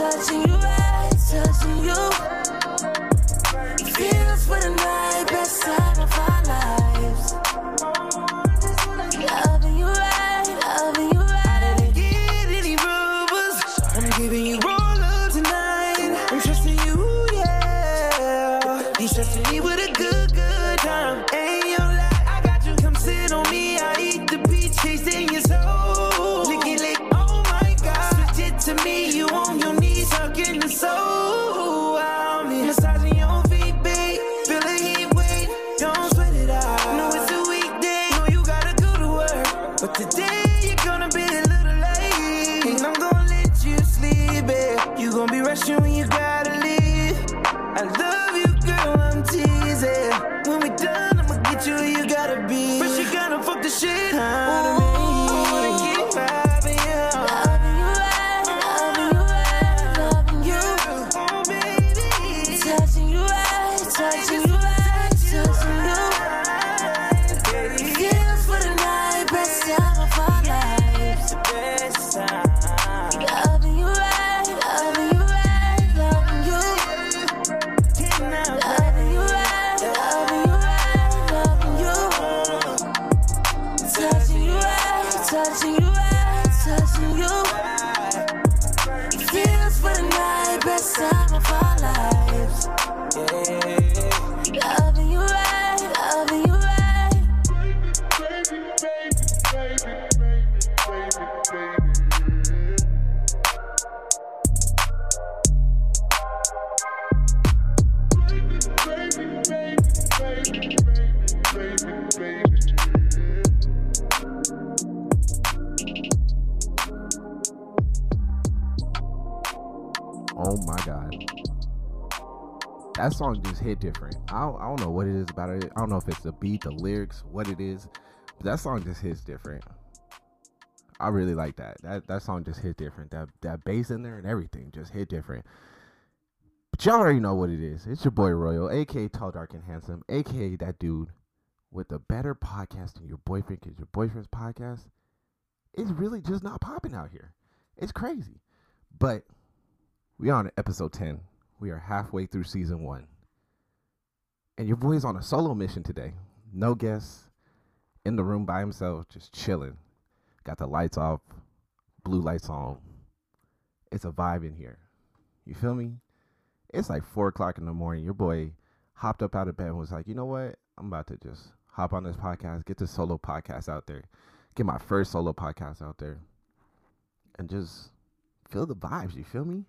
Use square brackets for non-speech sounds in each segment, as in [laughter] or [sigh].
touching That song just hit different. I don't, I don't know what it is about it. I don't know if it's the beat, the lyrics, what it is, but that song just hits different. I really like that. That that song just hit different. That that bass in there and everything just hit different. But y'all already know what it is. It's your boy Royal, aka Tall, Dark, and Handsome, aka that dude with a better podcast than your boyfriend, because your boyfriend's podcast is really just not popping out here. It's crazy. But we on episode 10. We are halfway through season one. And your boy's on a solo mission today. No guests, in the room by himself, just chilling. Got the lights off, blue lights on. It's a vibe in here. You feel me? It's like four o'clock in the morning. Your boy hopped up out of bed and was like, you know what? I'm about to just hop on this podcast, get this solo podcast out there, get my first solo podcast out there, and just feel the vibes. You feel me?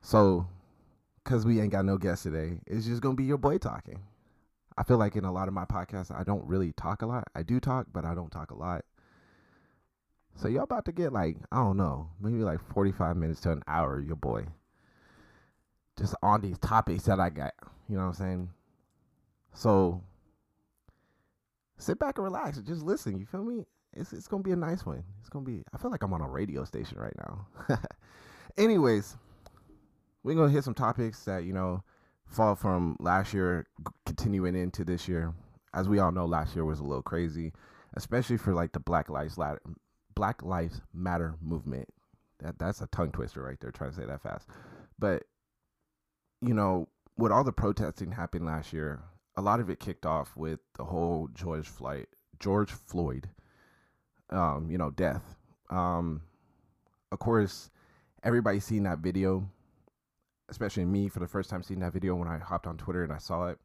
So, because we ain't got no guests today, it's just going to be your boy talking. I feel like in a lot of my podcasts, I don't really talk a lot. I do talk, but I don't talk a lot. So, y'all about to get like, I don't know, maybe like 45 minutes to an hour, your boy. Just on these topics that I got. You know what I'm saying? So, sit back and relax and just listen. You feel me? It's it's gonna be a nice one. It's gonna be. I feel like I'm on a radio station right now. [laughs] Anyways, we're gonna hit some topics that you know fall from last year, continuing into this year. As we all know, last year was a little crazy, especially for like the Black Lives Black Lives Matter movement. That that's a tongue twister right there, trying to say that fast. But you know, with all the protesting happened last year, a lot of it kicked off with the whole George Floyd, George Floyd, um, you know, death. Um, of course, everybody seen that video, especially me for the first time seeing that video when I hopped on Twitter and I saw it.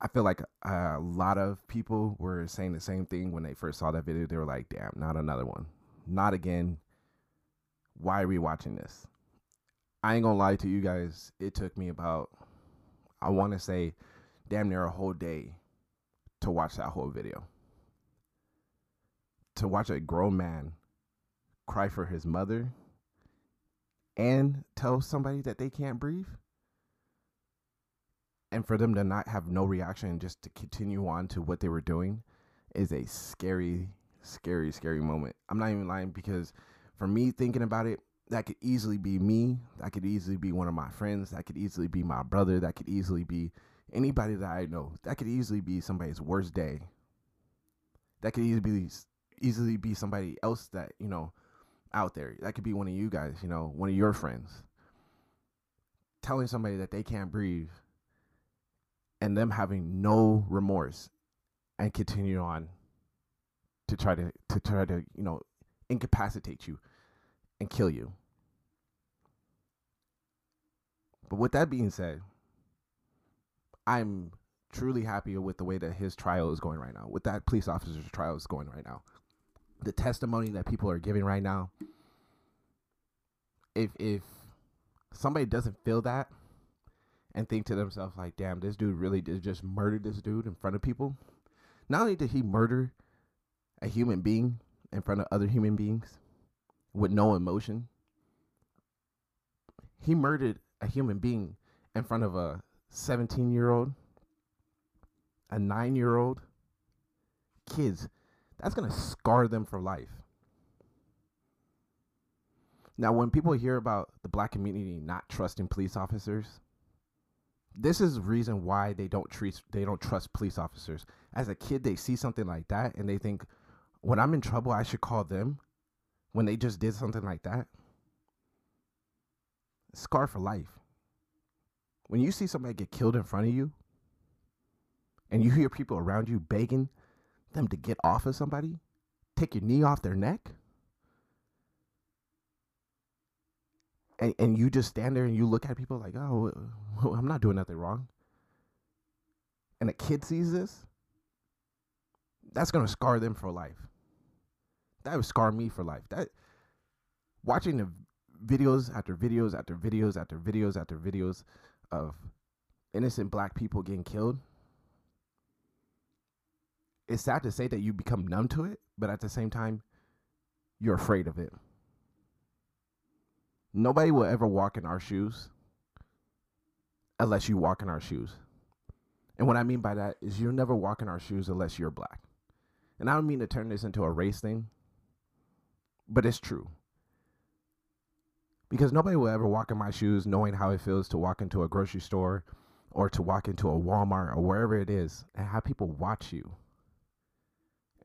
I feel like a lot of people were saying the same thing when they first saw that video. They were like, damn, not another one. Not again. Why are we watching this? I ain't gonna lie to you guys. It took me about, I want to say, damn near a whole day to watch that whole video. To watch a grown man cry for his mother and tell somebody that they can't breathe and for them to not have no reaction and just to continue on to what they were doing is a scary scary scary moment. I'm not even lying because for me thinking about it that could easily be me that could easily be one of my friends that could easily be my brother that could easily be anybody that i know. That could easily be somebody's worst day. That could easily be easily be somebody else that you know out there. That could be one of you guys, you know, one of your friends. Telling somebody that they can't breathe and them having no remorse and continue on to try to to try to, you know, incapacitate you and kill you. But with that being said, I'm truly happy with the way that his trial is going right now. With that police officer's trial is going right now the testimony that people are giving right now if if somebody doesn't feel that and think to themselves like damn this dude really did just murder this dude in front of people not only did he murder a human being in front of other human beings with no emotion he murdered a human being in front of a 17 year old a 9 year old kids that's going to scar them for life. Now, when people hear about the black community not trusting police officers, this is the reason why they don't treat they don't trust police officers. As a kid, they see something like that and they think, when I'm in trouble, I should call them. When they just did something like that, scar for life. When you see somebody get killed in front of you, and you hear people around you begging them to get off of somebody, take your knee off their neck, and, and you just stand there and you look at people like, oh, [laughs] I'm not doing nothing wrong. And a kid sees this, that's gonna scar them for life. That would scar me for life. That watching the videos after videos after videos after videos after videos of innocent black people getting killed it's sad to say that you become numb to it, but at the same time, you're afraid of it. Nobody will ever walk in our shoes unless you walk in our shoes. And what I mean by that is you'll never walk in our shoes unless you're black. And I don't mean to turn this into a race thing, but it's true. Because nobody will ever walk in my shoes knowing how it feels to walk into a grocery store or to walk into a Walmart or wherever it is and have people watch you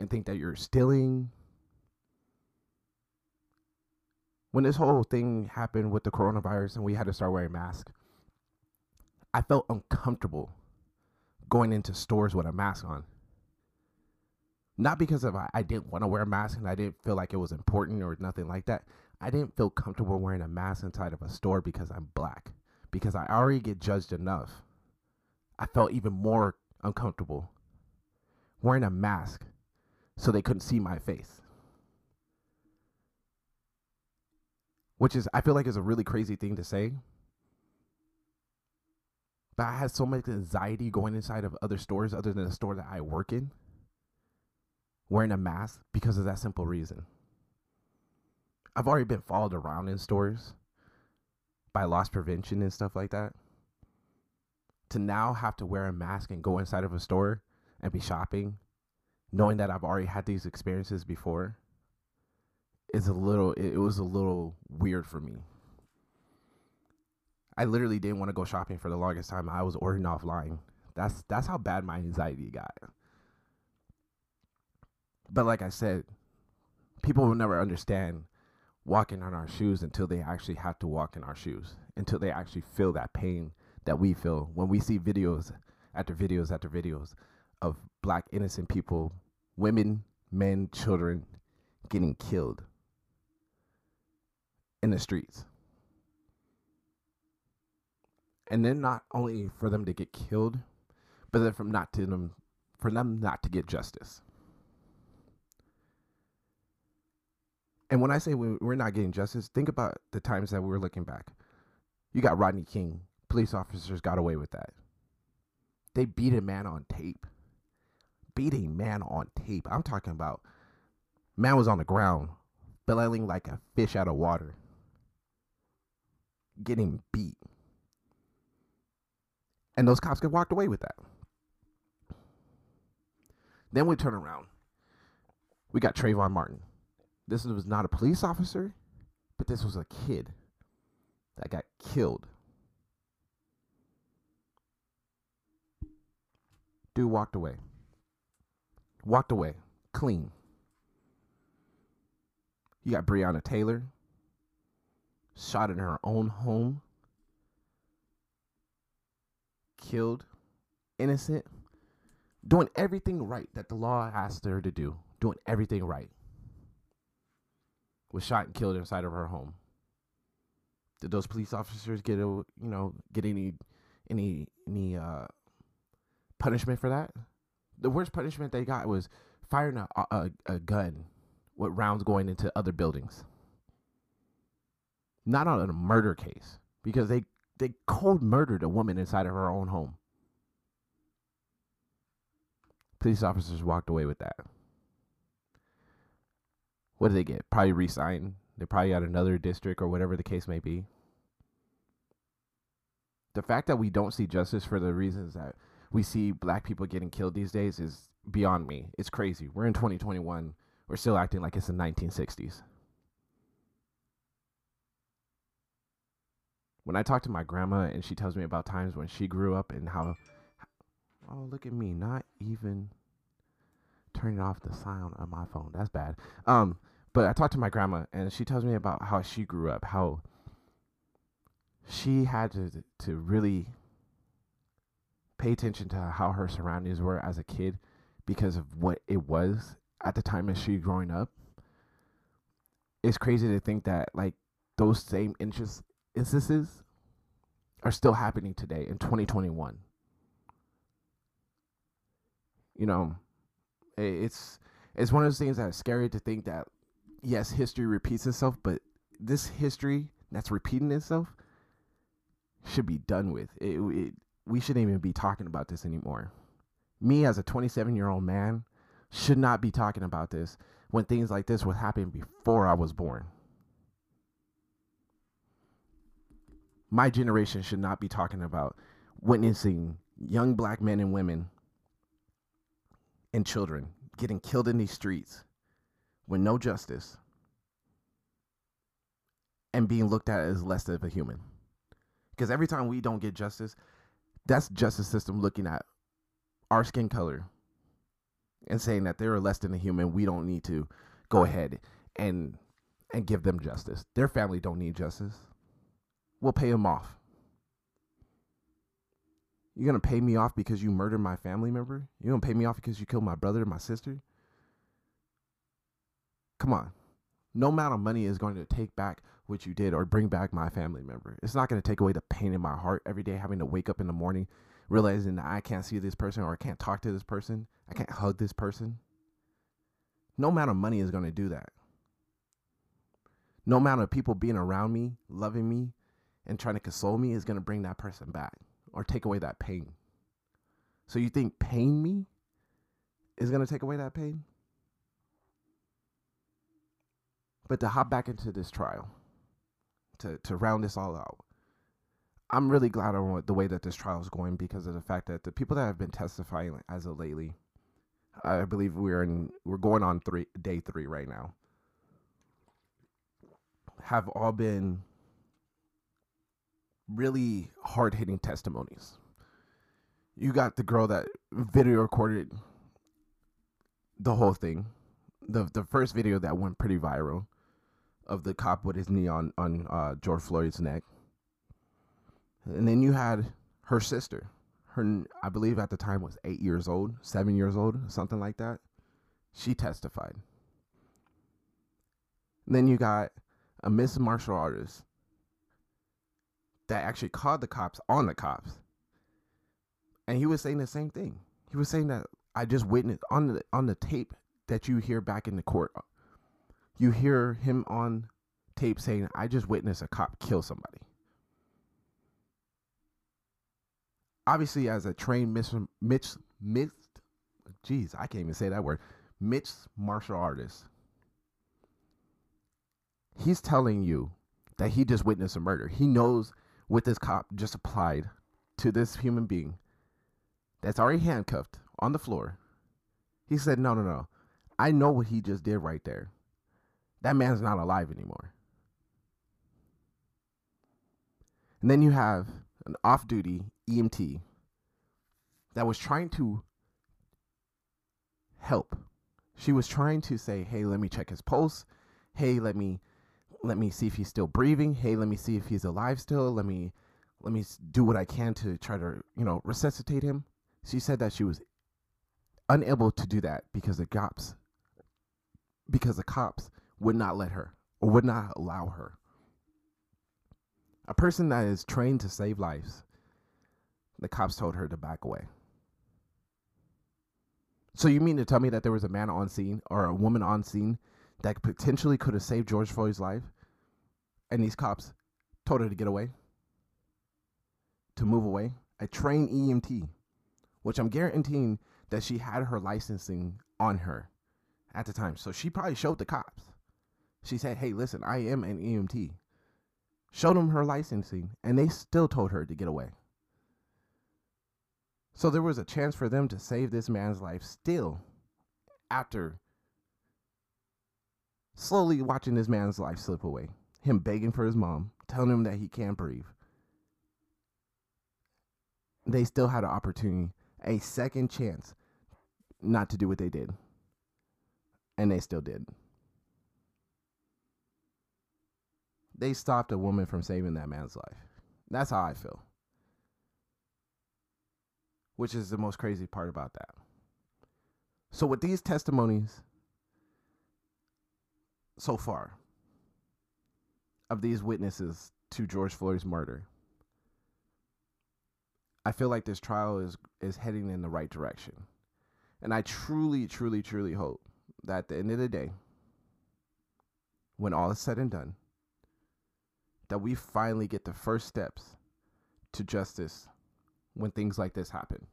and think that you're stealing. When this whole thing happened with the coronavirus and we had to start wearing masks, I felt uncomfortable going into stores with a mask on. Not because of I didn't want to wear a mask and I didn't feel like it was important or nothing like that. I didn't feel comfortable wearing a mask inside of a store because I'm black. Because I already get judged enough. I felt even more uncomfortable wearing a mask so they couldn't see my face. Which is, I feel like, is a really crazy thing to say. But I had so much anxiety going inside of other stores other than the store that I work in, wearing a mask because of that simple reason. I've already been followed around in stores by loss prevention and stuff like that. To now have to wear a mask and go inside of a store and be shopping, knowing that I've already had these experiences before, is a little. It, it was a little weird for me. I literally didn't want to go shopping for the longest time. I was ordering offline. That's that's how bad my anxiety got. But like I said, people will never understand walking on our shoes until they actually have to walk in our shoes, until they actually feel that pain that we feel when we see videos after videos after videos of black innocent people, women, men, children getting killed in the streets. And then not only for them to get killed, but then from not to them for them not to get justice. And when I say we're not getting justice, think about the times that we were looking back. You got Rodney King. Police officers got away with that. They beat a man on tape. Beat a man on tape. I'm talking about man was on the ground, flailing like a fish out of water, getting beat. And those cops get walked away with that. Then we turn around. We got Trayvon Martin. This was not a police officer, but this was a kid that got killed. Dude walked away. Walked away clean. You got Breonna Taylor shot in her own home, killed, innocent doing everything right that the law asked her to do, doing everything right, was shot and killed inside of her home. Did those police officers get a you know get any any any uh, punishment for that? The worst punishment they got was firing a, a, a gun with rounds going into other buildings. Not on a murder case because they they cold murdered a woman inside of her own home. Police officers walked away with that. What did they get? Probably re-signed. They probably got another district or whatever the case may be. The fact that we don't see justice for the reasons that we see black people getting killed these days is beyond me. It's crazy. We're in 2021. We're still acting like it's the 1960s. When I talk to my grandma and she tells me about times when she grew up and how Oh, look at me, not even turning off the sound on my phone. That's bad. Um, but I talked to my grandma and she tells me about how she grew up, how she had to to really pay attention to how her surroundings were as a kid because of what it was at the time as she growing up. It's crazy to think that like those same interest instances are still happening today in 2021 you know, it's it's one of those things that's scary to think that yes, history repeats itself, but this history that's repeating itself should be done with. It, it, we shouldn't even be talking about this anymore. Me as a 27 year old man should not be talking about this when things like this were happening before I was born. My generation should not be talking about witnessing young black men and women and children getting killed in these streets with no justice and being looked at as less of a human. Because every time we don't get justice, that's justice system looking at our skin color and saying that they're less than a human. We don't need to go ahead and and give them justice. Their family don't need justice. We'll pay them off. You're gonna pay me off because you murdered my family member? You're gonna pay me off because you killed my brother and my sister? Come on. No amount of money is going to take back what you did or bring back my family member. It's not going to take away the pain in my heart every day having to wake up in the morning realizing that I can't see this person or I can't talk to this person. I can't hug this person. No amount of money is going to do that. No amount of people being around me, loving me, and trying to console me is going to bring that person back or take away that pain. So you think paying me is going to take away that pain? But to hop back into this trial, to, to round this all out, I'm really glad on the way that this trial is going because of the fact that the people that have been testifying as of lately I believe we're in we're going on three day three right now. Have all been really hard hitting testimonies. You got the girl that video recorded the whole thing. The the first video that went pretty viral of the cop with his knee on on uh, George Floyd's neck. And then you had her sister. Her I believe at the time was 8 years old, 7 years old, something like that. She testified. And then you got a Miss Martial Artist that actually called the cops on the cops. And he was saying the same thing. He was saying that I just witnessed on the on the tape that you hear back in the court. You hear him on tape saying, "I just witnessed a cop kill somebody." Obviously, as a trained Mitch, Mitch, Mitch, jeez, I can't even say that word, Mitch martial artist, he's telling you that he just witnessed a murder. He knows what this cop just applied to this human being that's already handcuffed on the floor. He said, No, no, no. I know what he just did right there. That man's not alive anymore. And then you have an off duty EMT that was trying to help. She was trying to say, "Hey, let me check his pulse. Hey, let me let me see if he's still breathing. Hey, let me see if he's alive still. Let me let me do what I can to try to, you know, resuscitate him." She said that she was unable to do that because the cops because the cops would not let her or would not allow her. A person that is trained to save lives, the cops told her to back away. So you mean to tell me that there was a man on scene or a woman on scene that potentially could have saved George Floyd's life and these cops told her to get away? To move away? A trained EMT, which I'm guaranteeing that she had her licensing on her at the time. So she probably showed the cops. She said, Hey, listen, I am an EMT. Showed them her licensing, and they still told her to get away. So there was a chance for them to save this man's life still after slowly watching this man's life slip away. Him begging for his mom, telling him that he can't breathe. They still had an opportunity, a second chance, not to do what they did. And they still did. They stopped a woman from saving that man's life. That's how I feel. Which is the most crazy part about that. So, with these testimonies so far of these witnesses to George Floyd's murder, I feel like this trial is is heading in the right direction. And I truly, truly, truly hope that at the end of the day, when all is said and done, that we finally get the first steps to justice when things like this happen.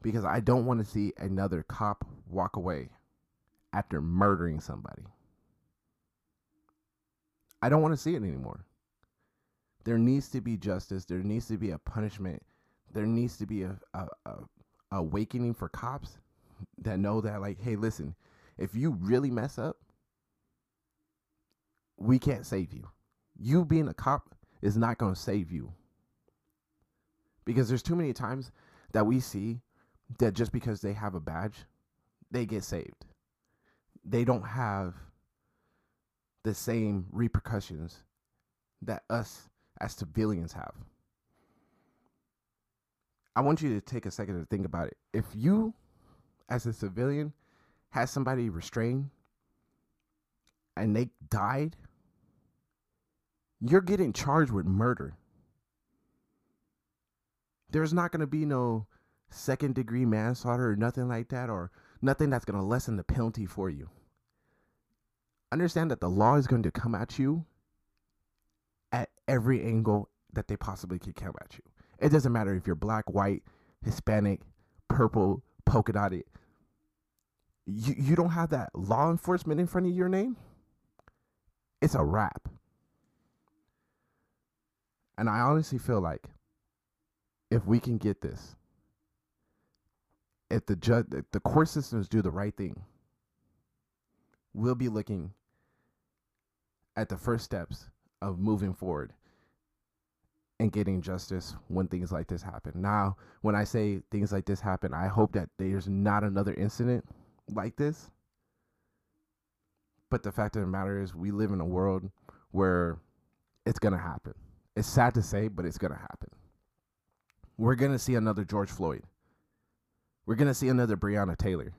Because I don't want to see another cop walk away after murdering somebody. I don't want to see it anymore. There needs to be justice. There needs to be a punishment. There needs to be a, a, a awakening for cops that know that like hey listen if you really mess up we can't save you. You being a cop is not going to save you. Because there's too many times that we see that just because they have a badge they get saved. They don't have the same repercussions that us as civilians have. I want you to take a second to think about it. If you, as a civilian, had somebody restrained and they died, you're getting charged with murder. There's not going to be no second degree manslaughter or nothing like that, or nothing that's going to lessen the penalty for you. Understand that the law is going to come at you at every angle that they possibly could come at you. It doesn't matter if you're black, white, Hispanic, purple, polka dotted. You you don't have that law enforcement in front of your name. It's a wrap. And I honestly feel like if we can get this, if the judge, the court systems do the right thing, we'll be looking at the first steps of moving forward and getting justice when things like this happen. Now, when I say things like this happen, I hope that there's not another incident like this. But the fact of the matter is, we live in a world where it's going to happen. It's sad to say, but it's going to happen. We're going to see another George Floyd. We're going to see another Breonna Taylor.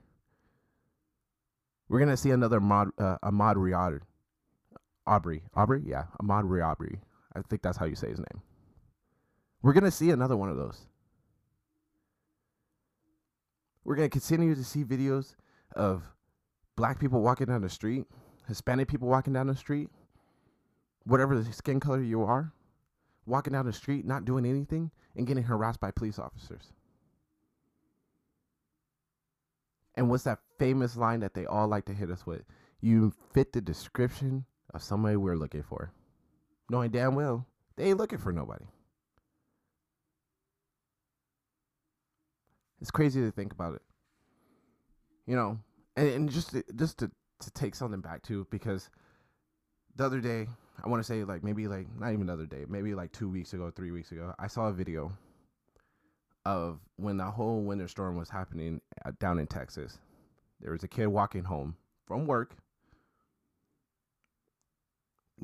We're going to see another uh, Ahmaud Riyad. Aubrey. Aubrey? Yeah. Ahmaud Riyad. I think that's how you say his name. We're going to see another one of those. We're going to continue to see videos of black people walking down the street, Hispanic people walking down the street, whatever the skin color you are, walking down the street, not doing anything, and getting harassed by police officers. And what's that famous line that they all like to hit us with? You fit the description of somebody we're looking for. Knowing damn well they ain't looking for nobody. It's crazy to think about it. You know, and, and just to, just to, to take something back to because the other day, I want to say like maybe like not even the other day, maybe like two weeks ago, three weeks ago, I saw a video of when the whole winter storm was happening down in Texas. There was a kid walking home from work,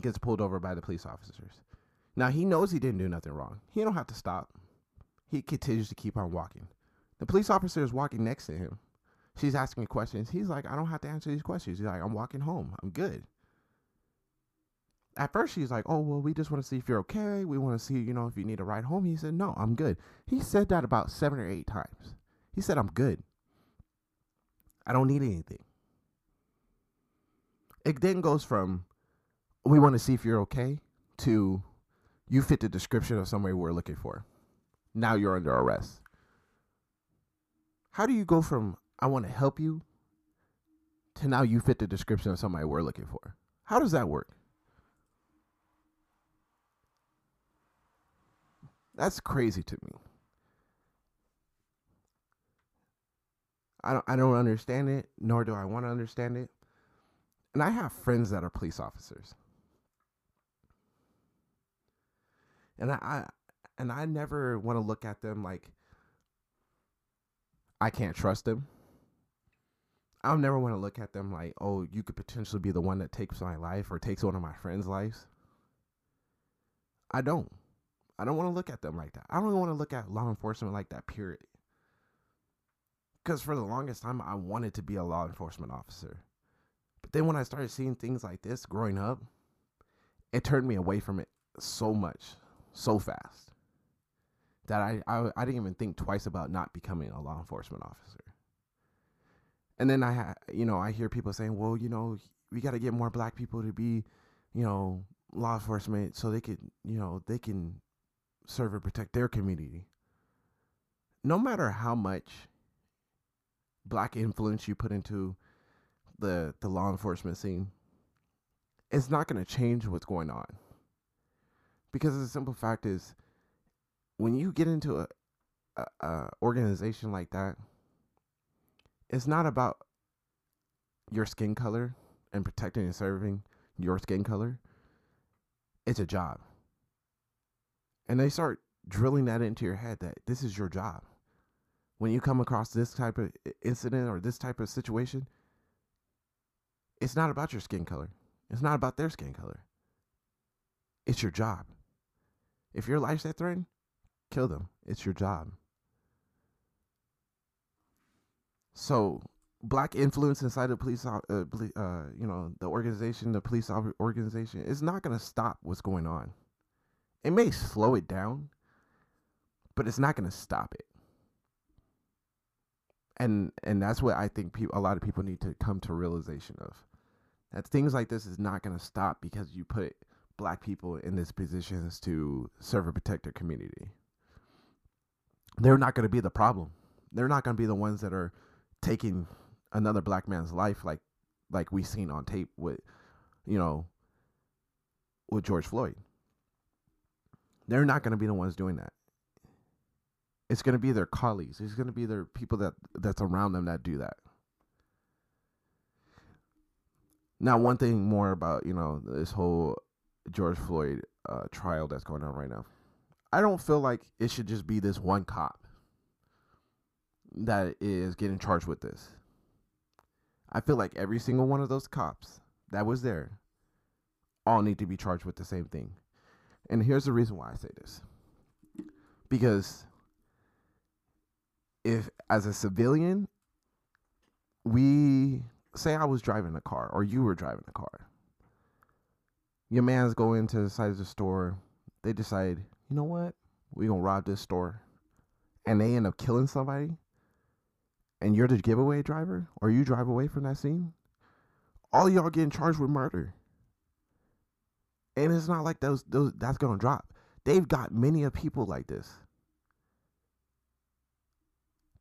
gets pulled over by the police officers. Now he knows he didn't do nothing wrong. He don't have to stop. He continues to keep on walking. The police officer is walking next to him. She's asking questions. He's like, I don't have to answer these questions. He's like, I'm walking home. I'm good. At first, she's like, Oh, well, we just want to see if you're okay. We want to see, you know, if you need a ride home. He said, No, I'm good. He said that about seven or eight times. He said, I'm good. I don't need anything. It then goes from, We want to see if you're okay to, You fit the description of somebody we're looking for. Now you're under arrest. How do you go from I want to help you to now you fit the description of somebody we're looking for? How does that work? That's crazy to me. I don't I don't understand it, nor do I want to understand it. And I have friends that are police officers. And I, I and I never want to look at them like I can't trust them. I'll never want to look at them like, oh, you could potentially be the one that takes my life or takes one of my friends' lives. I don't. I don't want to look at them like that. I don't want to look at law enforcement like that, period. Because for the longest time, I wanted to be a law enforcement officer. But then when I started seeing things like this growing up, it turned me away from it so much, so fast, that I, I, I didn't even think twice about not becoming a law enforcement officer. And then I, ha- you know, I hear people saying, well, you know, we got to get more black people to be, you know, law enforcement so they could, you know, they can serve and protect their community. No matter how much black influence you put into the the law enforcement scene, it's not going to change what's going on. Because the simple fact is, when you get into a, a, a organization like that, it's not about your skin color and protecting and serving your skin color. It's a job and they start drilling that into your head that this is your job. When you come across this type of incident or this type of situation, it's not about your skin color. It's not about their skin color. It's your job. If your life's at threat, kill them. It's your job. So, black influence inside the police, uh, uh, you know, the organization, the police organization, is not going to stop what's going on. It may slow it down, but it's not going to stop it. And and that's what I think people, a lot of people need to come to realization of. That things like this is not going to stop because you put black people in these positions to serve and protect their community. They're not going to be the problem. They're not going to be the ones that are taking another black man's life like like we seen on tape with you know with George Floyd. They're not going to be the ones doing that. It's going to be their colleagues. It's going to be their people that that's around them that do that. Now, one thing more about you know this whole George Floyd uh, trial that's going on right now. I don't feel like it should just be this one cop that is getting charged with this. I feel like every single one of those cops that was there all need to be charged with the same thing. And here's the reason why I say this. Because if as a civilian we say I was driving a car or you were driving a car. Your man's going to the side of the store. They decide, you know what? We're to rob this store. And they end up killing somebody. And you're the giveaway driver or you drive away from that scene. All y'all getting charged with murder. And it's not like those, those that's to drop. They've got many of people like this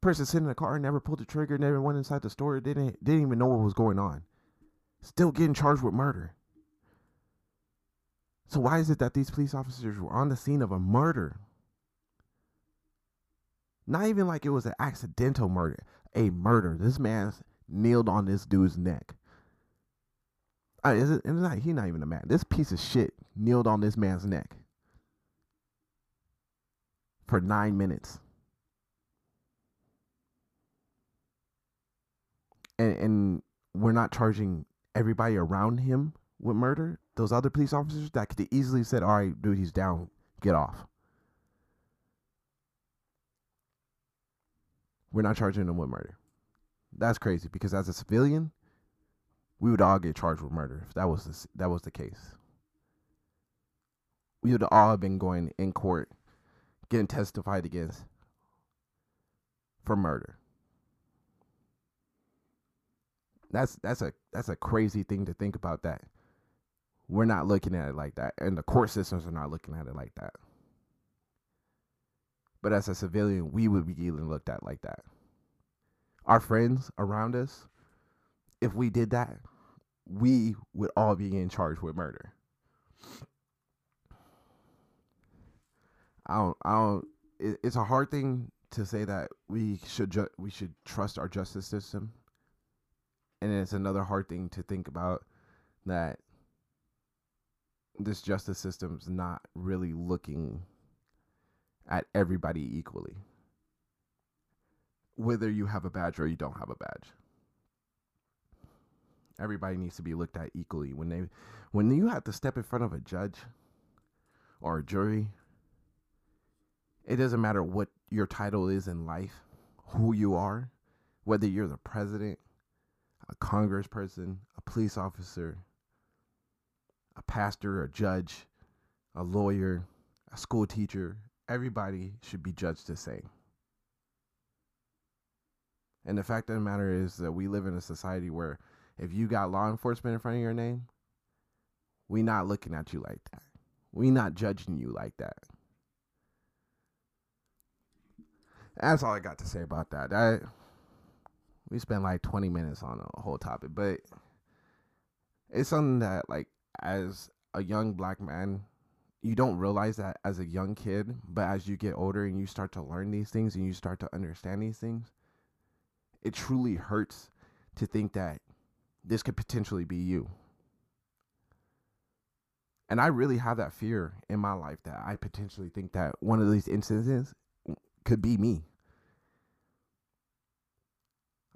person sitting in the car never pulled the trigger, never went inside the store, didn't didn't even know what was going on. Still getting charged with murder. So why is it that these police officers were on the scene of a murder? Not even like it was an accidental murder, a murder. This man kneeled on this dude's neck. Is it, it's not, he's not even a man. This piece of shit kneeled on this man's neck for nine minutes. and, and we're not charging everybody around him with murder, those other police officers that could easily said, "All right, dude, he's down, get off." We're not charging them with murder. That's crazy because as a civilian, we would all get charged with murder if that was the, that was the case. We would all have been going in court, getting testified against for murder. That's that's a that's a crazy thing to think about that. We're not looking at it like that. And the court systems are not looking at it like that. But as a civilian, we would be getting looked at like that. Our friends around us, if we did that, we would all be in charge with murder. I don't, I don't. It, it's a hard thing to say that we should ju- we should trust our justice system and it's another hard thing to think about that this justice system's not really looking at everybody equally whether you have a badge or you don't have a badge everybody needs to be looked at equally when they when you have to step in front of a judge or a jury it doesn't matter what your title is in life who you are whether you're the president a congressperson, a police officer, a pastor, a judge, a lawyer, a school teacher, everybody should be judged the same. And the fact of the matter is that we live in a society where if you got law enforcement in front of your name, we not looking at you like that. We not judging you like that. That's all I got to say about that. We spent like 20 minutes on a whole topic, but it's something that like as a young black man, you don't realize that as a young kid, but as you get older and you start to learn these things and you start to understand these things, it truly hurts to think that this could potentially be you. And I really have that fear in my life that I potentially think that one of these instances could be me.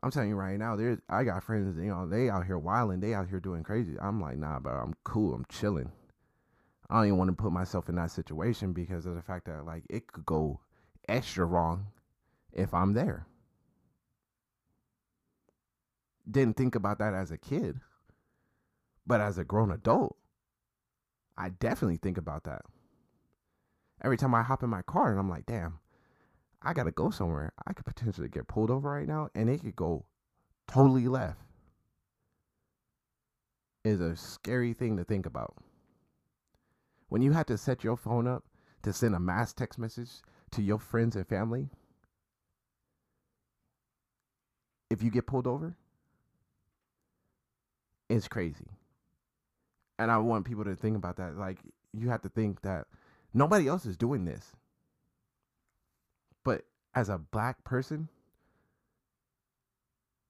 I'm telling you right now, there's I got friends, you know, they out here wilding, they out here doing crazy. I'm like, nah, bro, I'm cool, I'm chilling. I don't even want to put myself in that situation because of the fact that like it could go extra wrong if I'm there. Didn't think about that as a kid, but as a grown adult, I definitely think about that. Every time I hop in my car and I'm like, damn, I gotta go somewhere. I could potentially get pulled over right now, and it could go totally left. Is a scary thing to think about. When you had to set your phone up to send a mass text message to your friends and family, if you get pulled over, it's crazy. And I want people to think about that. Like, you have to think that nobody else is doing this. But as a black person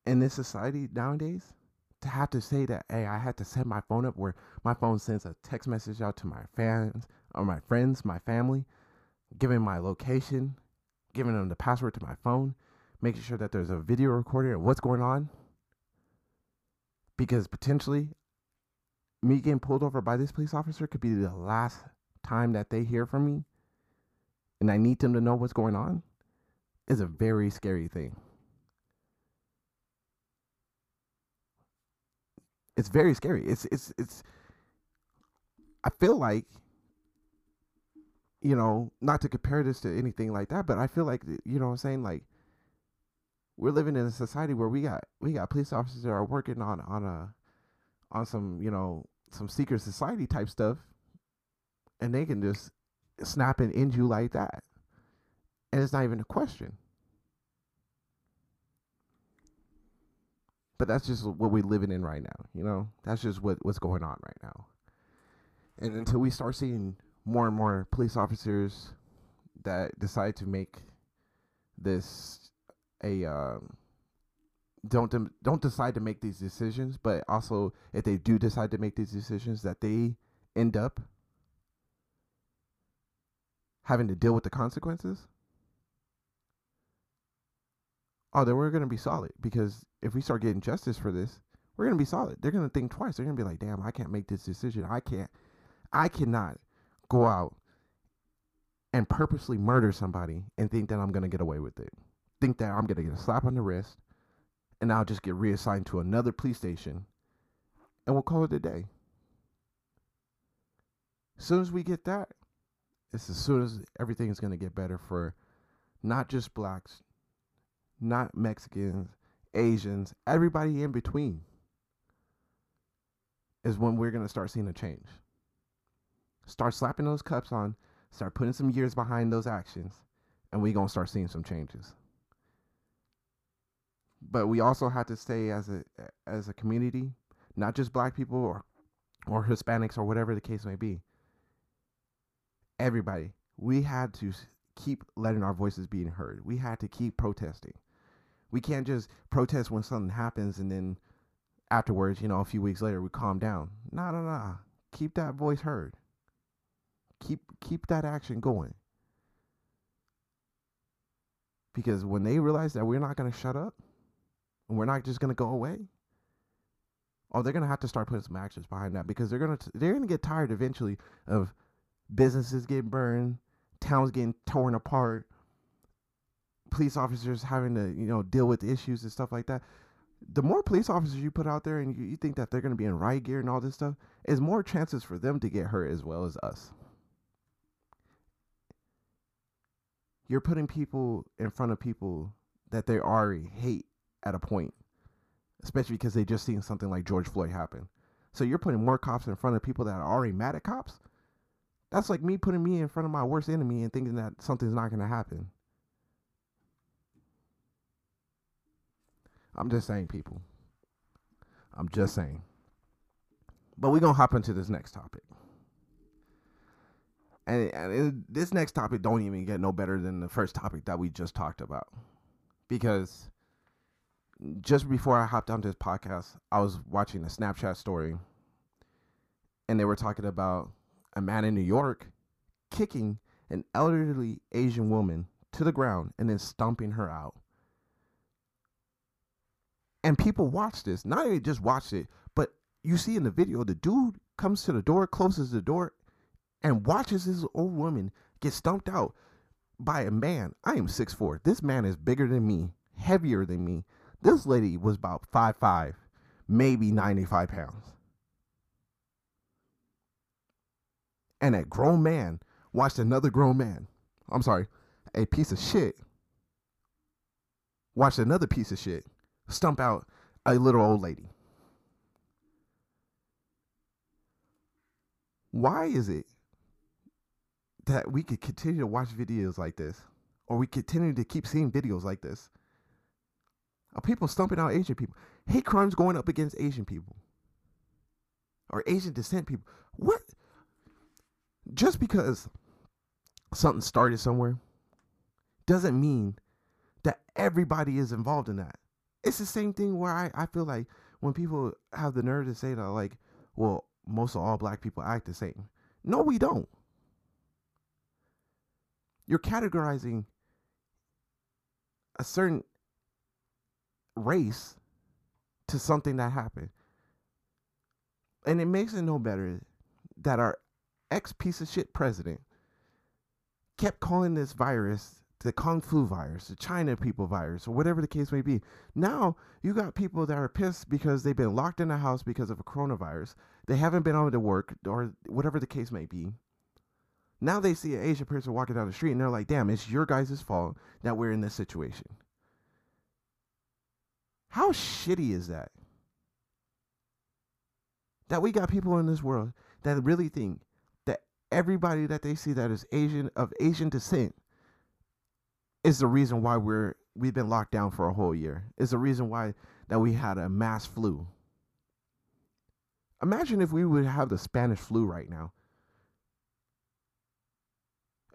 in this society nowadays to have to say that hey i had to set my phone up where my phone sends a text message out to my fans or my friends my family giving my location giving them the password to my phone making sure that there's a video recording of what's going on because potentially me getting pulled over by this police officer could be the last time that they hear from me and I need them to know what's going on is a very scary thing. It's very scary. It's it's it's I feel like you know, not to compare this to anything like that, but I feel like you know what I'm saying like we're living in a society where we got we got police officers that are working on on a on some you know some secret society type stuff, and they can just snap and end you like that, and it's not even a question. But that's just what we're living in right now, you know. That's just what what's going on right now. And until we start seeing more and more police officers that decide to make this a um, don't don't decide to make these decisions, but also if they do decide to make these decisions, that they end up having to deal with the consequences. Oh, then we're gonna be solid because if we start getting justice for this, we're gonna be solid. They're gonna think twice. They're gonna be like, "Damn, I can't make this decision. I can't. I cannot go out and purposely murder somebody and think that I'm gonna get away with it." Think that I'm to get a slap on the wrist and I'll just get reassigned to another police station and we'll call it a day. As soon as we get that, it's as soon as everything is to get better for not just blacks, not Mexicans, Asians, everybody in between is when we're going to start seeing a change. Start slapping those cups on, start putting some years behind those actions, and we're going to start seeing some changes but we also have to stay as a as a community, not just black people or or Hispanics or whatever the case may be. Everybody, we had to keep letting our voices being heard. We had to keep protesting. We can't just protest when something happens and then afterwards, you know, a few weeks later we calm down. No, no, no. Keep that voice heard. Keep keep that action going. Because when they realize that we're not going to shut up, and we're not just going to go away. Oh, they're going to have to start putting some actions behind that because they're going to they're going to get tired eventually of businesses getting burned, towns getting torn apart, police officers having to, you know, deal with issues and stuff like that. The more police officers you put out there and you, you think that they're going to be in riot gear and all this stuff, is more chances for them to get hurt as well as us. You're putting people in front of people that they already hate at a point, especially because they just seen something like George Floyd happen. So you're putting more cops in front of people that are already mad at cops. That's like me putting me in front of my worst enemy and thinking that something's not going to happen. I'm just saying, people. I'm just saying. But we're going to hop into this next topic. And, and this next topic don't even get no better than the first topic that we just talked about. Because just before I hopped onto this podcast, I was watching a Snapchat story, and they were talking about a man in New York kicking an elderly Asian woman to the ground and then stomping her out. And people watched this, not even just watched it, but you see in the video, the dude comes to the door, closes the door, and watches this old woman get stomped out by a man. I am 6'4. This man is bigger than me, heavier than me. This lady was about five five, maybe 95 pounds. And a grown man watched another grown man, I'm sorry, a piece of shit, watched another piece of shit stump out a little old lady. Why is it that we could continue to watch videos like this, or we continue to keep seeing videos like this? Of people stumping out Asian people. Hate crimes going up against Asian people. Or Asian descent people. What? Just because something started somewhere doesn't mean that everybody is involved in that. It's the same thing where I, I feel like when people have the nerve to say that, like, well, most of all black people act the same. No, we don't. You're categorizing a certain race to something that happened. And it makes it no better that our ex piece of shit president kept calling this virus the Kung Flu virus, the China people virus, or whatever the case may be. Now you got people that are pissed because they've been locked in the house because of a coronavirus. They haven't been able to work, or whatever the case may be. Now they see an Asian person walking down the street and they're like, damn, it's your guys' fault that we're in this situation. How shitty is that? That we got people in this world that really think that everybody that they see that is Asian of Asian descent is the reason why we're we've been locked down for a whole year. Is the reason why that we had a mass flu. Imagine if we would have the Spanish flu right now.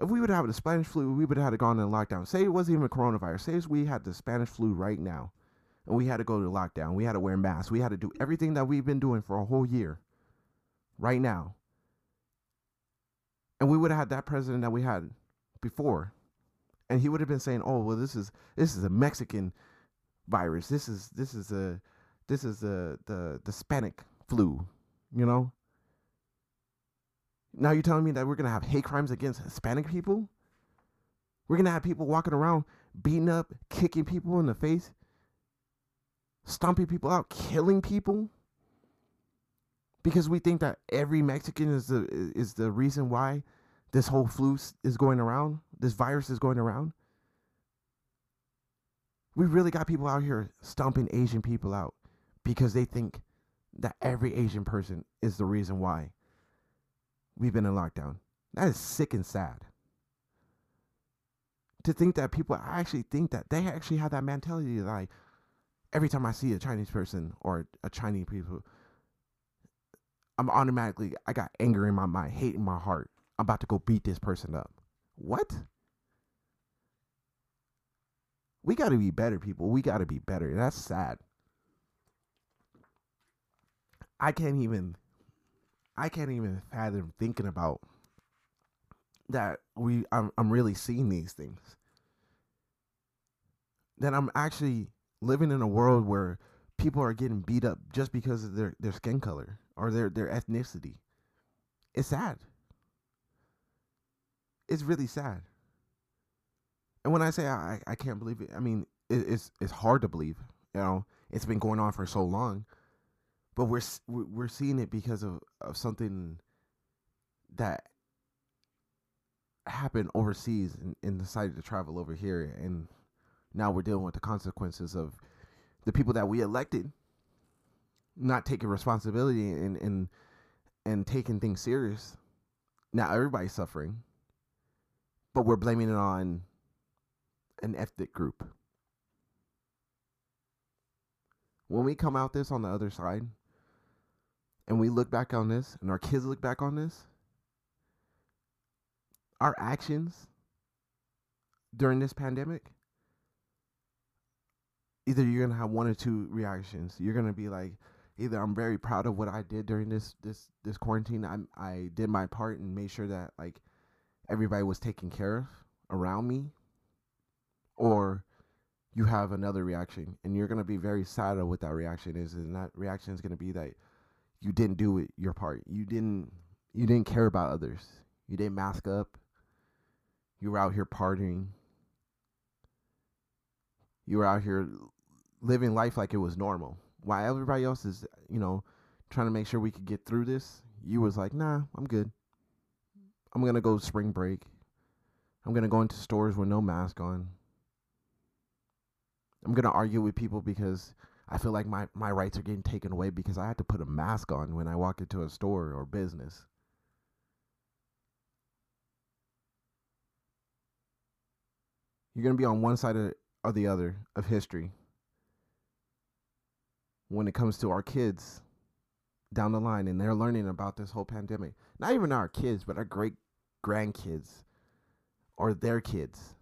If we would have the Spanish flu, we would have gone in lockdown. Say it wasn't even coronavirus. Say we had the Spanish flu right now, and we had to go to lockdown. We had to wear masks. We had to do everything that we've been doing for a whole year. Right now, and we would have had that president that we had before and he would have been saying, "Oh, well, this is this is a Mexican virus. This is this is a this is the the the Hispanic flu," you know. Now you're telling me that we're gonna have hate crimes against Hispanic people? We're gonna have people walking around beating up, kicking people in the face, stomping people out, killing people because we think that every Mexican is the is the reason why this whole flu is going around, this virus is going around. We really got people out here stomping Asian people out because they think that every Asian person is the reason why we've been in lockdown. That is sick and sad. To think that people actually think that they actually have that mentality like every time I see a Chinese person or a Chinese people, I'm automatically I got anger in my mind, hate in my heart. I'm about to go beat this person up. What? We got to be better, people. We got to be better. That's sad. I can't even I can't even fathom thinking about that we I'm I'm really seeing these things. That I'm actually living in a world where people are getting beat up just because of their, their skin color or their, their ethnicity. It's sad it's really sad. And when I say I, I can't believe it, I mean it, it's it's hard to believe. You know, it's been going on for so long, but we're we're seeing it because of of something that happened overseas and, and decided to travel over here, and now we're dealing with the consequences of the people that we elected not taking responsibility and and and taking things serious. Now everybody's suffering but we're blaming it on an ethnic group. When we come out this on the other side and we look back on this and our kids look back on this, our actions during this pandemic, either you're gonna have one or two reactions. You're gonna be like, either I'm very proud of what I did during this this this quarantine. I I did my part and made sure that like everybody was taken care of around me, or you have another reaction and you're to be very sad of what that reaction is and that reaction is to be that you didn't do it your part you didn't you didn't care about others you didn't mask up you were out here partying you were out here living life like it was normal while everybody else is you know trying to make sure we could get through this you was like nah i'm good I'm gonna go spring break. I'm gonna go into stores with no mask on. I'm gonna argue with people because I feel like my, my rights are getting taken away because I had to put a mask on when I walk into a store or business. You're gonna be on one side or the other of history when it comes to our kids down the line and they're learning about this whole pandemic. Not even our kids, but our great grandkids or their kids.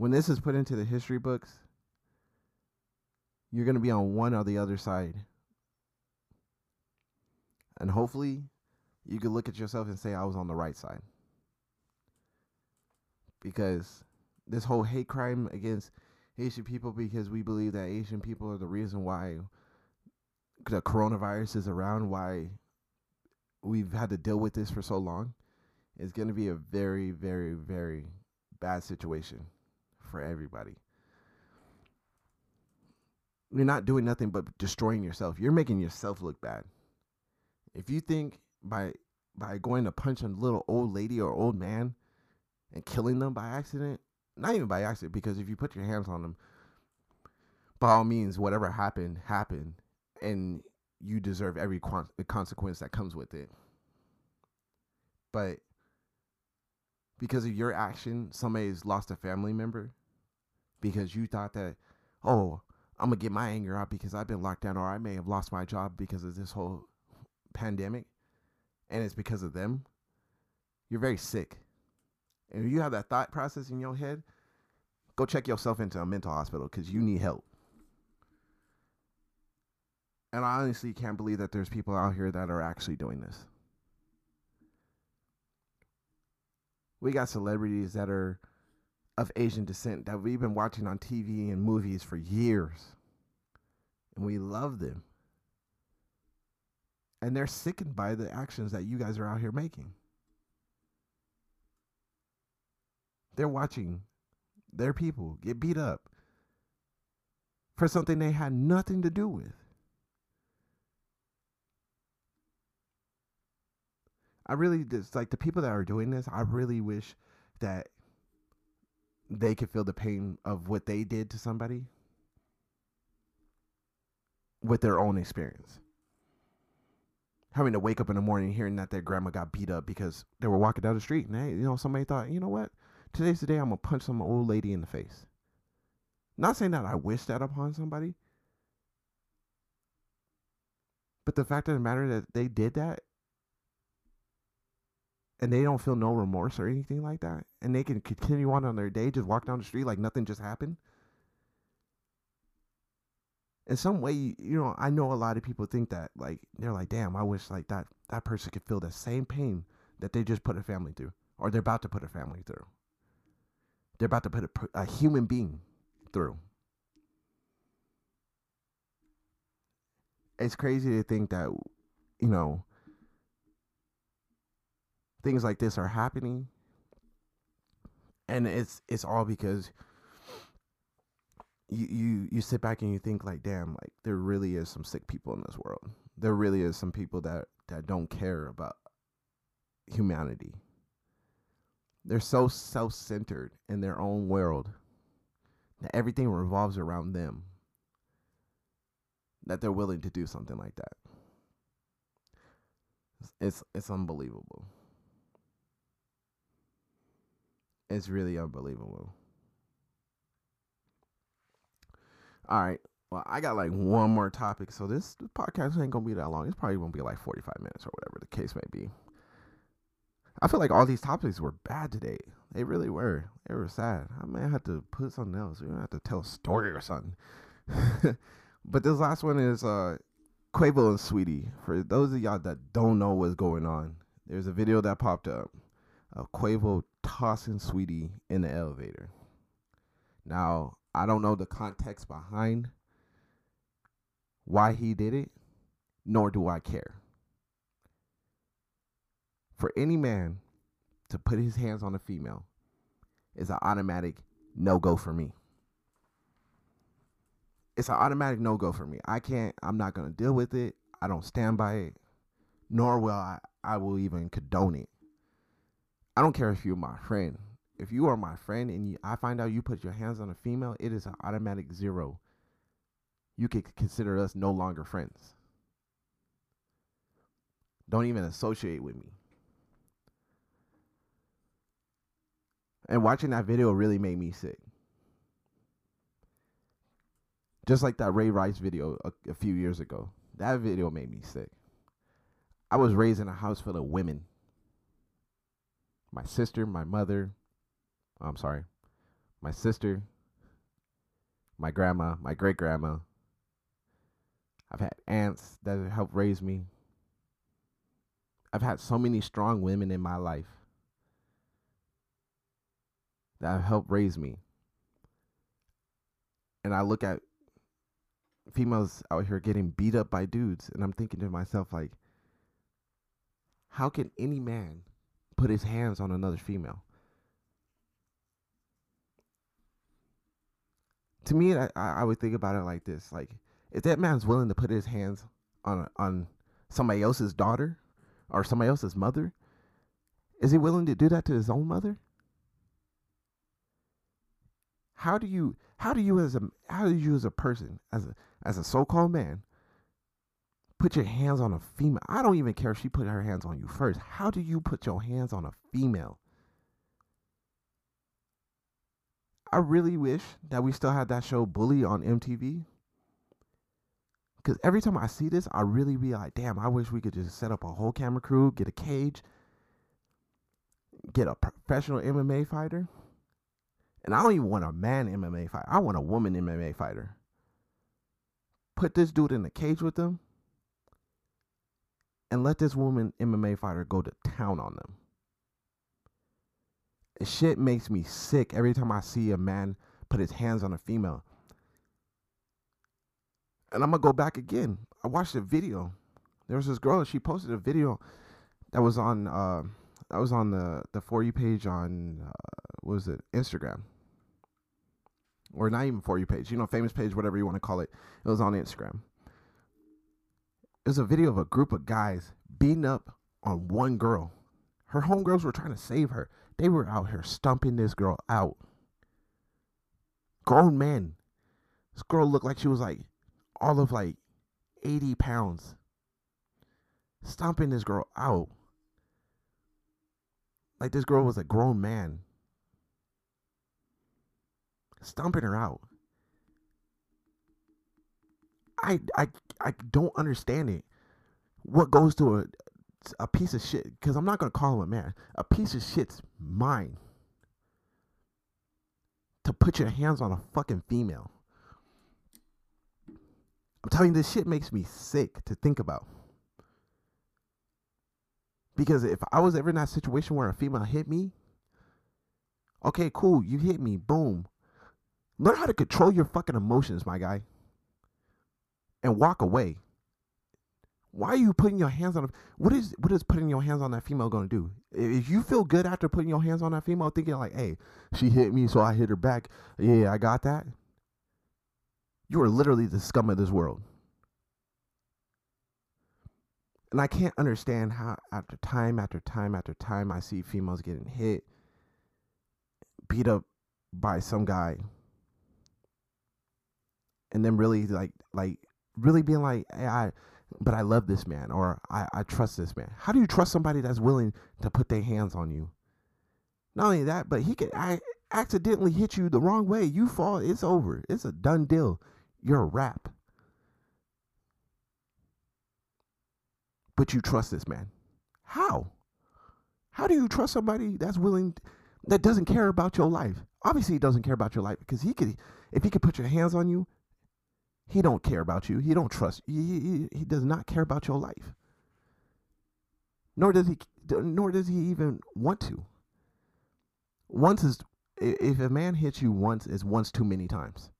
when this is put into the history books, you're going to be on one or the other side. And hopefully, you can look at yourself and say, I was on the right side. Because this whole hate crime against Asian people, because we believe that Asian people are the reason why the coronavirus is around, why we've had to deal with this for so long, is going to be a very, very, very bad situation for everybody. You're not doing nothing but destroying yourself. You're making yourself look bad. If you think by by going to punch a little old lady or old man and killing them by accident, not even by accident, because if you put your hands on them, by all means, whatever happened happened, and you deserve every consequence that comes with it. But because of your action, somebody's lost a family member because you thought that, oh, I'm gonna get my anger out because I've been locked down, or I may have lost my job because of this whole pandemic, and it's because of them. You're very sick, and if you have that thought process in your head, go check yourself into a mental hospital because you need help. And I honestly can't believe that there's people out here that are actually doing this. We got celebrities that are of Asian descent that we've been watching on TV and movies for years. And we love them. And they're sickened by the actions that you guys are out here making. They're watching their people get beat up for something they had nothing to do with. I really just like the people that are doing this. I really wish that they could feel the pain of what they did to somebody with their own experience. Having to wake up in the morning hearing that their grandma got beat up because they were walking down the street and they, you know, somebody thought, you know what, today's the day I'm gonna punch some old lady in the face. Not saying that I wish that upon somebody, but the fact of the matter that they did that and they don't feel no remorse or anything like that, and they can continue on on their day, just walk down the street like nothing just happened. In some way, you know, I know a lot of people think that, like, they're like, "Damn, I wish like that that person could feel the same pain that they just put a family through, or they're about to put a family through. They're about to put a, a human being through." It's crazy to think that, you know, things like this are happening. And it's it's all because you you you sit back and you think like damn like there really is some sick people in this world. There really is some people that that don't care about humanity they're so self-centered in their own world that everything revolves around them that they're willing to do something like that it's it's unbelievable It's really unbelievable. All right. Well, I got like one more topic. So this, this podcast ain't gonna be that long. It's probably gonna be like 45 minutes or whatever the case may be. I feel like all these topics were bad today. They really were. They were sad. I may have to put something else. We're gonna have to tell a story or something. [laughs] but this last one is uh Quavo and Sweetie. For those of y'all that don't know what's going on, there's a video that popped up of Quavo tossing Sweetie in the elevator. Now, I don't know the context behind why he did it, nor do I care. For any man to put his hands on a female is an automatic no go for me. It's an automatic no go for me. I can't, I'm not going to deal with it. I don't stand by it, nor will I, I will even condone it. I don't care if you're my friend. If you are my friend and you, I find out you put your hands on a female, it is an automatic zero. You could consider us no longer friends. Don't even associate with me. And watching that video really made me sick. Just like that Ray Rice video a, a few years ago. That video made me sick. I was raised in a house full of women my sister, my mother, I'm sorry, my sister, my grandma, my great grandma. I've had aunts that helped raise me. I've had so many strong women in my life that have helped raise me. And I look at females out here getting beat up by dudes, and I'm thinking to myself, like, how can any man put his hands on another female? To me, I, I would think about it like this: like, if that man's willing to put his hands on on somebody else's daughter or somebody else's mother, is he willing to do that to his own mother? How do you how do you as a how do you as a person as a as a so-called man put your hands on a female? I don't even care if she put her hands on you first. How do you put your hands on a female? I really wish that we still had that show Bully on MTV. Because every time I see this, I really be like, damn, I wish we could just set up a whole camera crew, get a cage, get a professional MMA fighter. And I don't even want a man MMA fighter. I want a woman MMA fighter. Put this dude in a cage with them and let this woman MMA fighter go to town on them. It shit makes me sick every time I see a man put his hands on a female. And I'm gonna go back again. I watched a video. There was this girl. She posted a video that was on uh, that was on the the for you page on uh, what was it Instagram or not even for you page. You know, famous page, whatever you want to call it. It was on Instagram. It was a video of a group of guys beating up on one girl. Her homegirls were trying to save her. They were out here stumping this girl out. Grown men. This girl looked like she was like all of like 80 pounds. Stomping this girl out. Like this girl was a grown man. Stomping her out. I I I don't understand it. What goes to a a piece of shit? Because I'm not gonna call him a man. A piece of shit's mind to put your hands on a fucking female. I'm telling you, this shit makes me sick to think about. Because if I was ever in that situation where a female hit me, okay, cool, you hit me, boom. Learn how to control your fucking emotions, my guy. And walk away. Why are you putting your hands on a, what is what is putting your hands on that female gonna do? If you feel good after putting your hands on that female, thinking like, hey, she hit me, so I hit her back. Yeah, I got that. You are literally the scum of this world. And I can't understand how after time after time after time I see females getting hit, beat up by some guy. And then really like like really being like, hey, I but I love this man or I, I trust this man. How do you trust somebody that's willing to put their hands on you? Not only that, but he could I accidentally hit you the wrong way. You fall, it's over. It's a done deal. You're a rap. But you trust this man. How? How do you trust somebody that's willing that doesn't care about your life? Obviously he doesn't care about your life because he could if he could put your hands on you, he don't care about you. He don't trust. He, he, he does not care about your life. Nor does he nor does he even want to. Once is if a man hits you once is once too many times.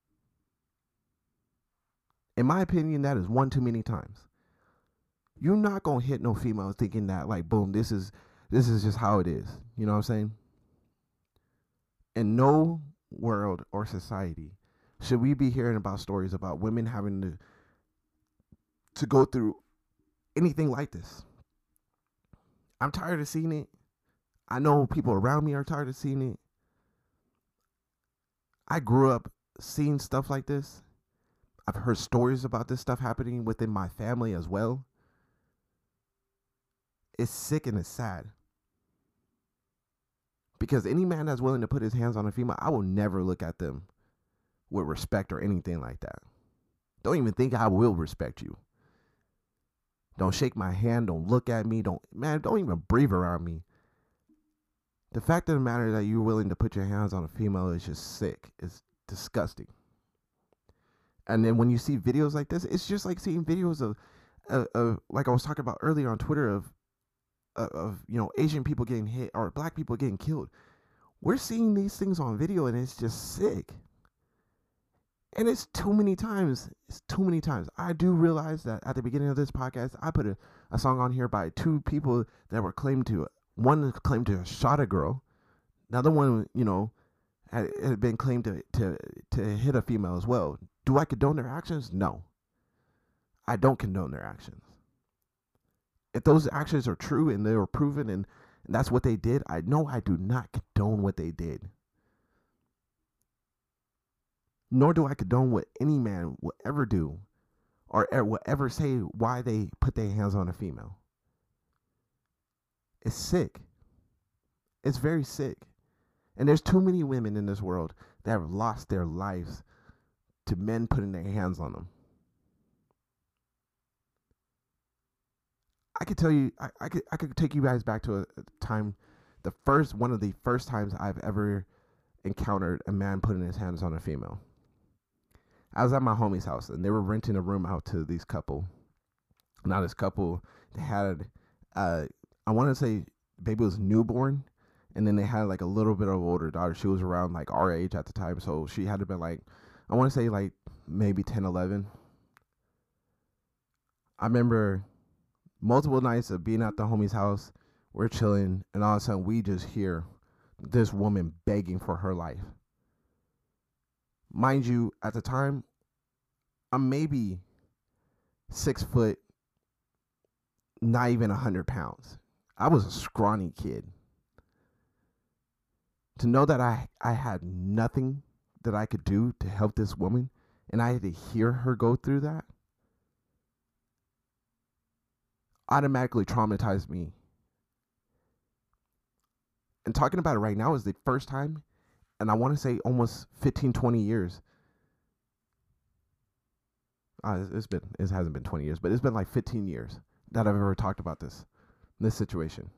In my opinion, that is one too many times. You're not gonna hit no female thinking that like boom, this is this is just how it is. You know what I'm saying? In no world or society should we be hearing about stories about women having to to go through anything like this. I'm tired of seeing it. I know people around me are tired of seeing it. I grew up seeing stuff like this. I've heard stories about this stuff happening within my family as well. It's sick and it's sad. Because any man that's willing to put his hands on a female, I will never look at them with respect or anything like that. Don't even think I will respect you. Don't shake my hand. Don't look at me. Don't, man, don't even breathe around me. The fact of the matter that you're willing to put your hands on a female is just sick. It's disgusting. And then when you see videos like this, it's just like seeing videos of, uh, of like I was talking about earlier on Twitter of, of you know Asian people getting hit or black people getting killed. We're seeing these things on video, and it's just sick. And it's too many times. It's too many times. I do realize that at the beginning of this podcast, I put a, a song on here by two people that were claimed to one claimed to have shot a girl. Another one, you know, had, had been claimed to, to to hit a female as well. Do I condone their actions? No. I don't condone their actions. If those actions are true and they were proven and, and that's what they did, I know I do not condone what they did. Nor do I condone what any man will ever do or will ever say why they put their hands on a female. It's sick. It's very sick. And there's too many women in this world that have lost their lives to men putting their hands on them. I could tell you, I, I could, I could take you guys back to a, a time, the first one of the first times I've ever encountered a man putting his hands on a female. I was at my homie's house and they were renting a room out to these couple. Now this couple, they had uh, I want to say baby was newborn, and then they had like a little bit of older daughter. She was around like our age at the time, so she had to be like, I want to say like maybe 10, 11. I remember multiple nights of being at the homie's house. We're chilling, and all of a sudden we just hear this woman begging for her life. Mind you, at the time, I'm maybe six foot, not even a hundred pounds. I was a scrawny kid. To know that I, I had nothing that I could do to help this woman and I had to hear her go through that automatically traumatized me. And talking about it right now is the first time, and I want to say almost 15, 20 years. Uh, it's been, it hasn't been 20 years, but it's been like 15 years that I've ever talked about this this situation.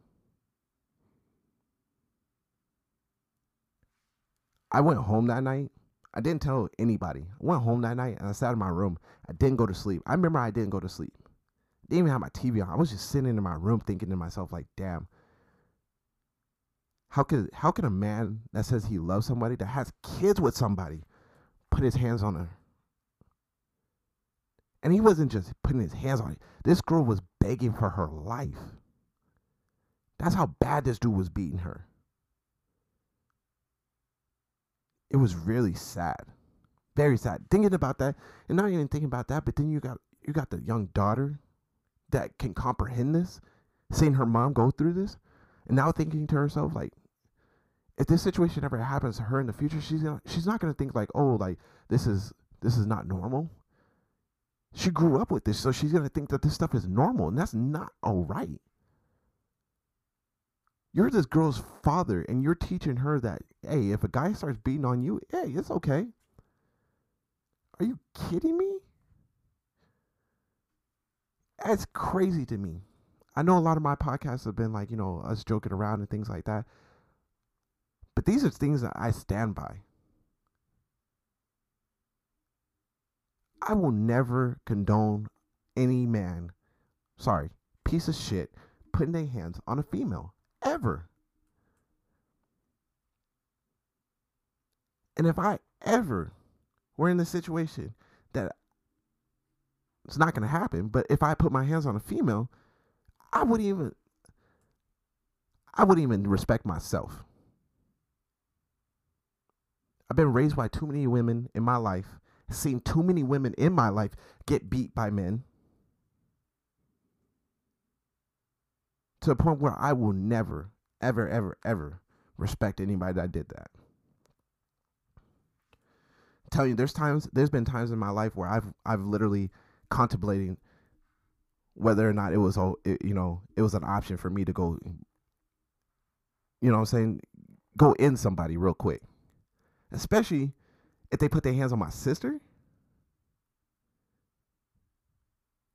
I went home that night. I didn't tell anybody. I went home that night and I sat in my room. I didn't go to sleep. I remember I didn't go to sleep. Didn't even have my TV on. I was just sitting in my room thinking to myself, like, damn. How could how can a man that says he loves somebody that has kids with somebody put his hands on her? And he wasn't just putting his hands on it. This girl was begging for her life. That's how bad this dude was beating her. It was really sad. Very sad. Thinking about that, and not even thinking about that, but then you got you got the young daughter that can comprehend this, seeing her mom go through this, and now thinking to herself like, if this situation ever happens to her in the future, she's gonna, she's not gonna think like, oh, like this is this is not normal. She grew up with this, so she's gonna think that this stuff is normal, and that's not all right. You're this girl's father, and you're teaching her that, hey, if a guy starts beating on you, hey, it's okay. Are you kidding me? That's crazy to me. I know a lot of my podcasts have been like, you know, us joking around and things like that. But these are things that I stand by. I will never condone any man, sorry, piece of shit, putting their hands on a female ever. And if I ever were in the situation that it's not going to happen, but if I put my hands on a female, I wouldn't even I wouldn't even respect myself. I've been raised by too many women in my life, seen too many women in my life get beat by men. to the point where I will never, ever, ever, ever respect anybody that did that. Telling you, there's times, there's been times in my life where I've, I've literally contemplating whether or not it was, you know, it was an option for me to go, you know, I'm saying, go uh. in somebody real quick, especially if they put their hands on my sister.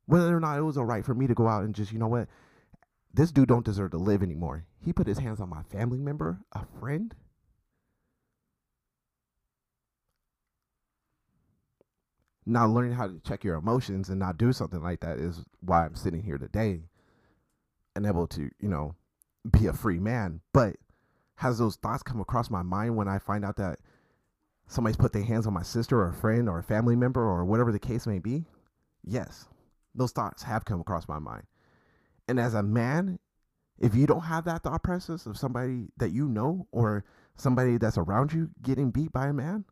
Whether or not it was all right for me to go out and just, you know what, this dude don't deserve to live anymore. He put his hands on my family member, a friend. Not learning how to check your emotions and not do something like that is why I'm sitting here today and able to, you know, be a free man. But has those thoughts come across my mind when I find out that somebody's put their hands on my sister or a friend or a family member or whatever the case may be? Yes, those thoughts have come across my mind. And as a man, if you don't have that thought process of somebody that you know or somebody that's around you getting beat by a man,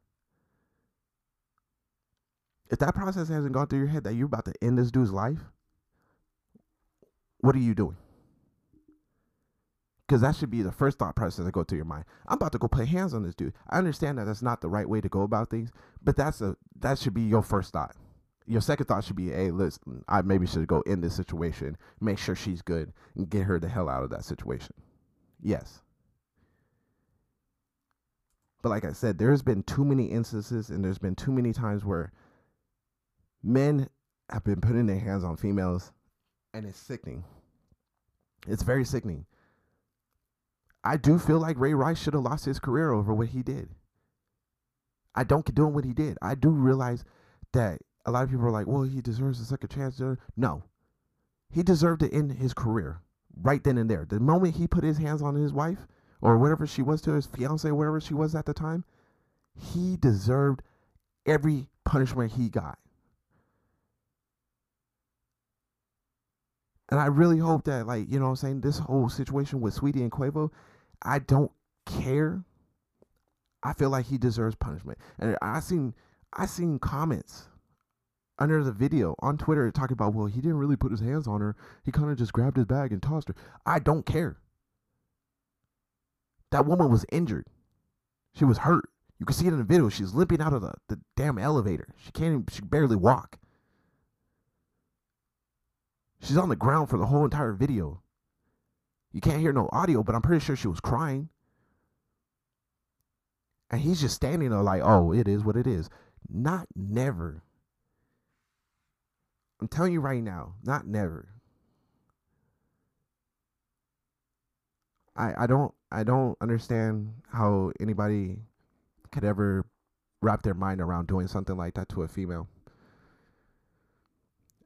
if that process hasn't gone through your head that you're about to end this dude's life, what are you doing? Because that should be the first thought process that go through your mind. I'm about to go put hands on this dude. I understand that that's not the right way to go about things, but that's a that should be your first thought. Your second thought should be, hey, listen, I maybe should go in this situation, make sure she's good, and get her the hell out of that situation. Yes. But like I said, there's been too many instances and there's been too many times where men have been putting their hands on females and it's sickening. It's very sickening. I do feel like Ray Rice should have lost his career over what he did. I don't condone what he did. I do realize that a lot of people are like, well, he deserves a second chance. No, he deserved to end his career right then and there. The moment he put his hands on his wife or whatever she was to his fiance, whatever she was at the time, he deserved every punishment he got. And I really hope that, like, you know I'm saying, this whole situation with Sweetie and Quavo, I don't care. I feel like he deserves punishment. And I seen I seen comments under the video on Twitter talking about, well, he didn't really put his hands on her. He kind of just grabbed his bag and tossed her. I don't care. That woman was injured. She was hurt. You can see it in the video. She's limping out of the, the damn elevator. She can't even, she barely walk. She's on the ground for the whole entire video. You can't hear no audio, but I'm pretty sure she was crying. And he's just standing there like, oh, it is what it is. Not never. I'm telling you right now, not never. I I don't I don't understand how anybody could ever wrap their mind around doing something like that to a female.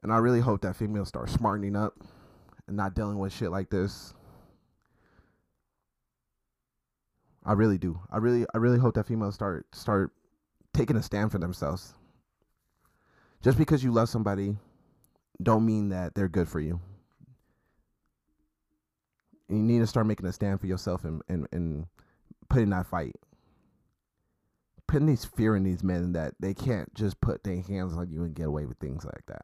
And I really hope that females start smartening up and not dealing with shit like this. I really do. I really I really hope that females start start taking a stand for themselves. Just because you love somebody don't mean that they're good for you. You need to start making a stand for yourself and, and, and putting that fight. Putting these fear in these men that they can't just put their hands on you and get away with things like that.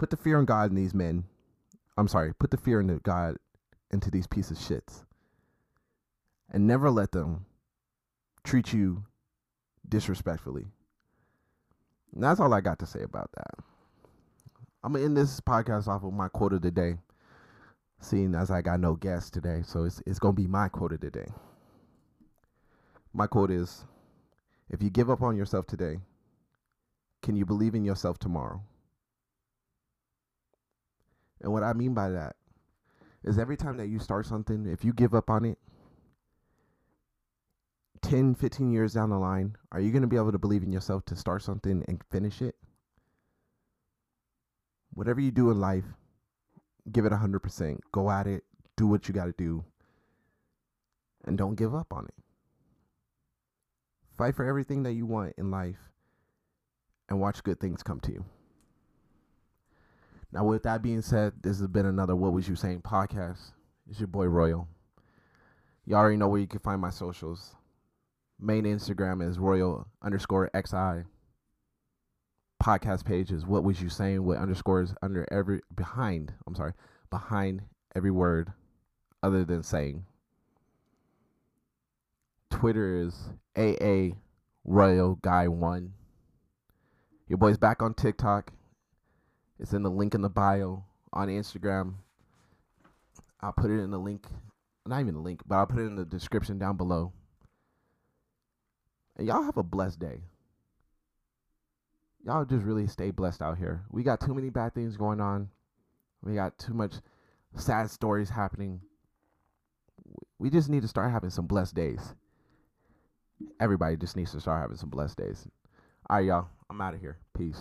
Put the fear in God in these men. I'm sorry, put the fear in God into these pieces of shits. And never let them treat you disrespectfully. And that's all I got to say about that. I'm gonna end this podcast off with my quote of the day. Seeing as I got no guests today, so it's it's gonna be my quote of the day. My quote is if you give up on yourself today, can you believe in yourself tomorrow? And what I mean by that is every time that you start something, if you give up on it, 10, 15 years down the line, are you going to be able to believe in yourself to start something and finish it? Whatever you do in life, give it 100%. Go at it, do what you got to do, and don't give up on it. Fight for everything that you want in life and watch good things come to you. Now, with that being said, this has been another What Was You Saying podcast. It's your boy Royal. You already know where you can find my socials. Main Instagram is Royal underscore XI. Podcast page is What Was You Saying with underscores under every behind, I'm sorry, behind every word other than saying. Twitter is AA Royal Guy One. Your boy's back on TikTok it's in the link in the bio on Instagram. I'll put it in the link, not even the link, but I'll put it in the description down below. And y'all have a blessed day. Y'all just really stay blessed out here. We got too many bad things going on. We got too much sad stories happening. We just need to start having some blessed days. Everybody just needs to start having some blessed days. All right, y'all. I'm out of here. Peace.